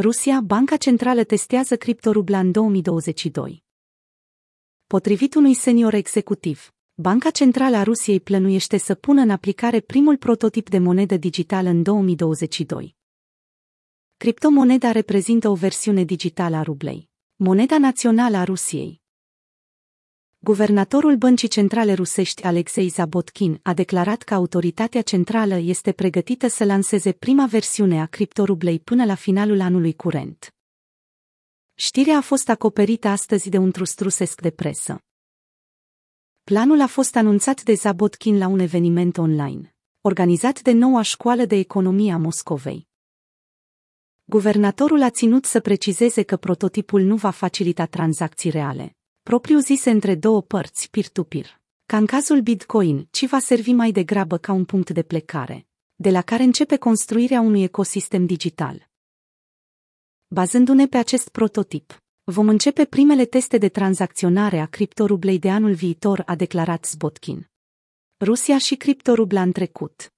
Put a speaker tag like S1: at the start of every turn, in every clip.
S1: Rusia, Banca Centrală testează criptorubla în 2022. Potrivit unui senior executiv, Banca Centrală a Rusiei plănuiește să pună în aplicare primul prototip de monedă digitală în 2022. Criptomoneda reprezintă o versiune digitală a rublei, moneda națională a Rusiei. Guvernatorul Băncii Centrale Rusești Alexei Zabotkin a declarat că autoritatea centrală este pregătită să lanseze prima versiune a criptorublei până la finalul anului curent. Știrea a fost acoperită astăzi de un trust rusesc de presă. Planul a fost anunțat de Zabotkin la un eveniment online, organizat de noua școală de economie a Moscovei. Guvernatorul a ținut să precizeze că prototipul nu va facilita tranzacții reale, propriu-zise între două părți peer-to-peer, ca în cazul Bitcoin, ci va servi mai degrabă ca un punct de plecare, de la care începe construirea unui ecosistem digital. Bazându-ne pe acest prototip, vom începe primele teste de tranzacționare a criptorublei de anul viitor, a declarat Zbotkin. Rusia și criptorubla în trecut.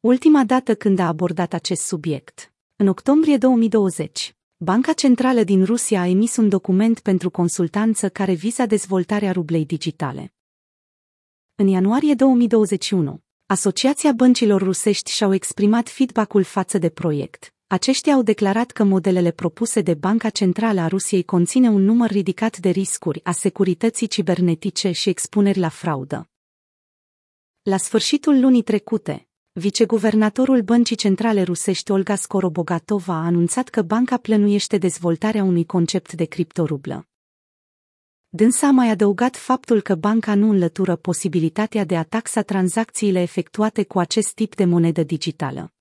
S1: Ultima dată când a abordat acest subiect, în octombrie 2020, Banca Centrală din Rusia a emis un document pentru consultanță care viza dezvoltarea rublei digitale. În ianuarie 2021, Asociația Băncilor Rusești și-au exprimat feedback-ul față de proiect. Aceștia au declarat că modelele propuse de Banca Centrală a Rusiei conține un număr ridicat de riscuri a securității cibernetice și expuneri la fraudă. La sfârșitul lunii trecute, Viceguvernatorul Băncii Centrale Rusești Olga Skorobogatova a anunțat că banca plănuiește dezvoltarea unui concept de criptorublă. Dânsa a mai adăugat faptul că banca nu înlătură posibilitatea de a taxa tranzacțiile efectuate cu acest tip de monedă digitală.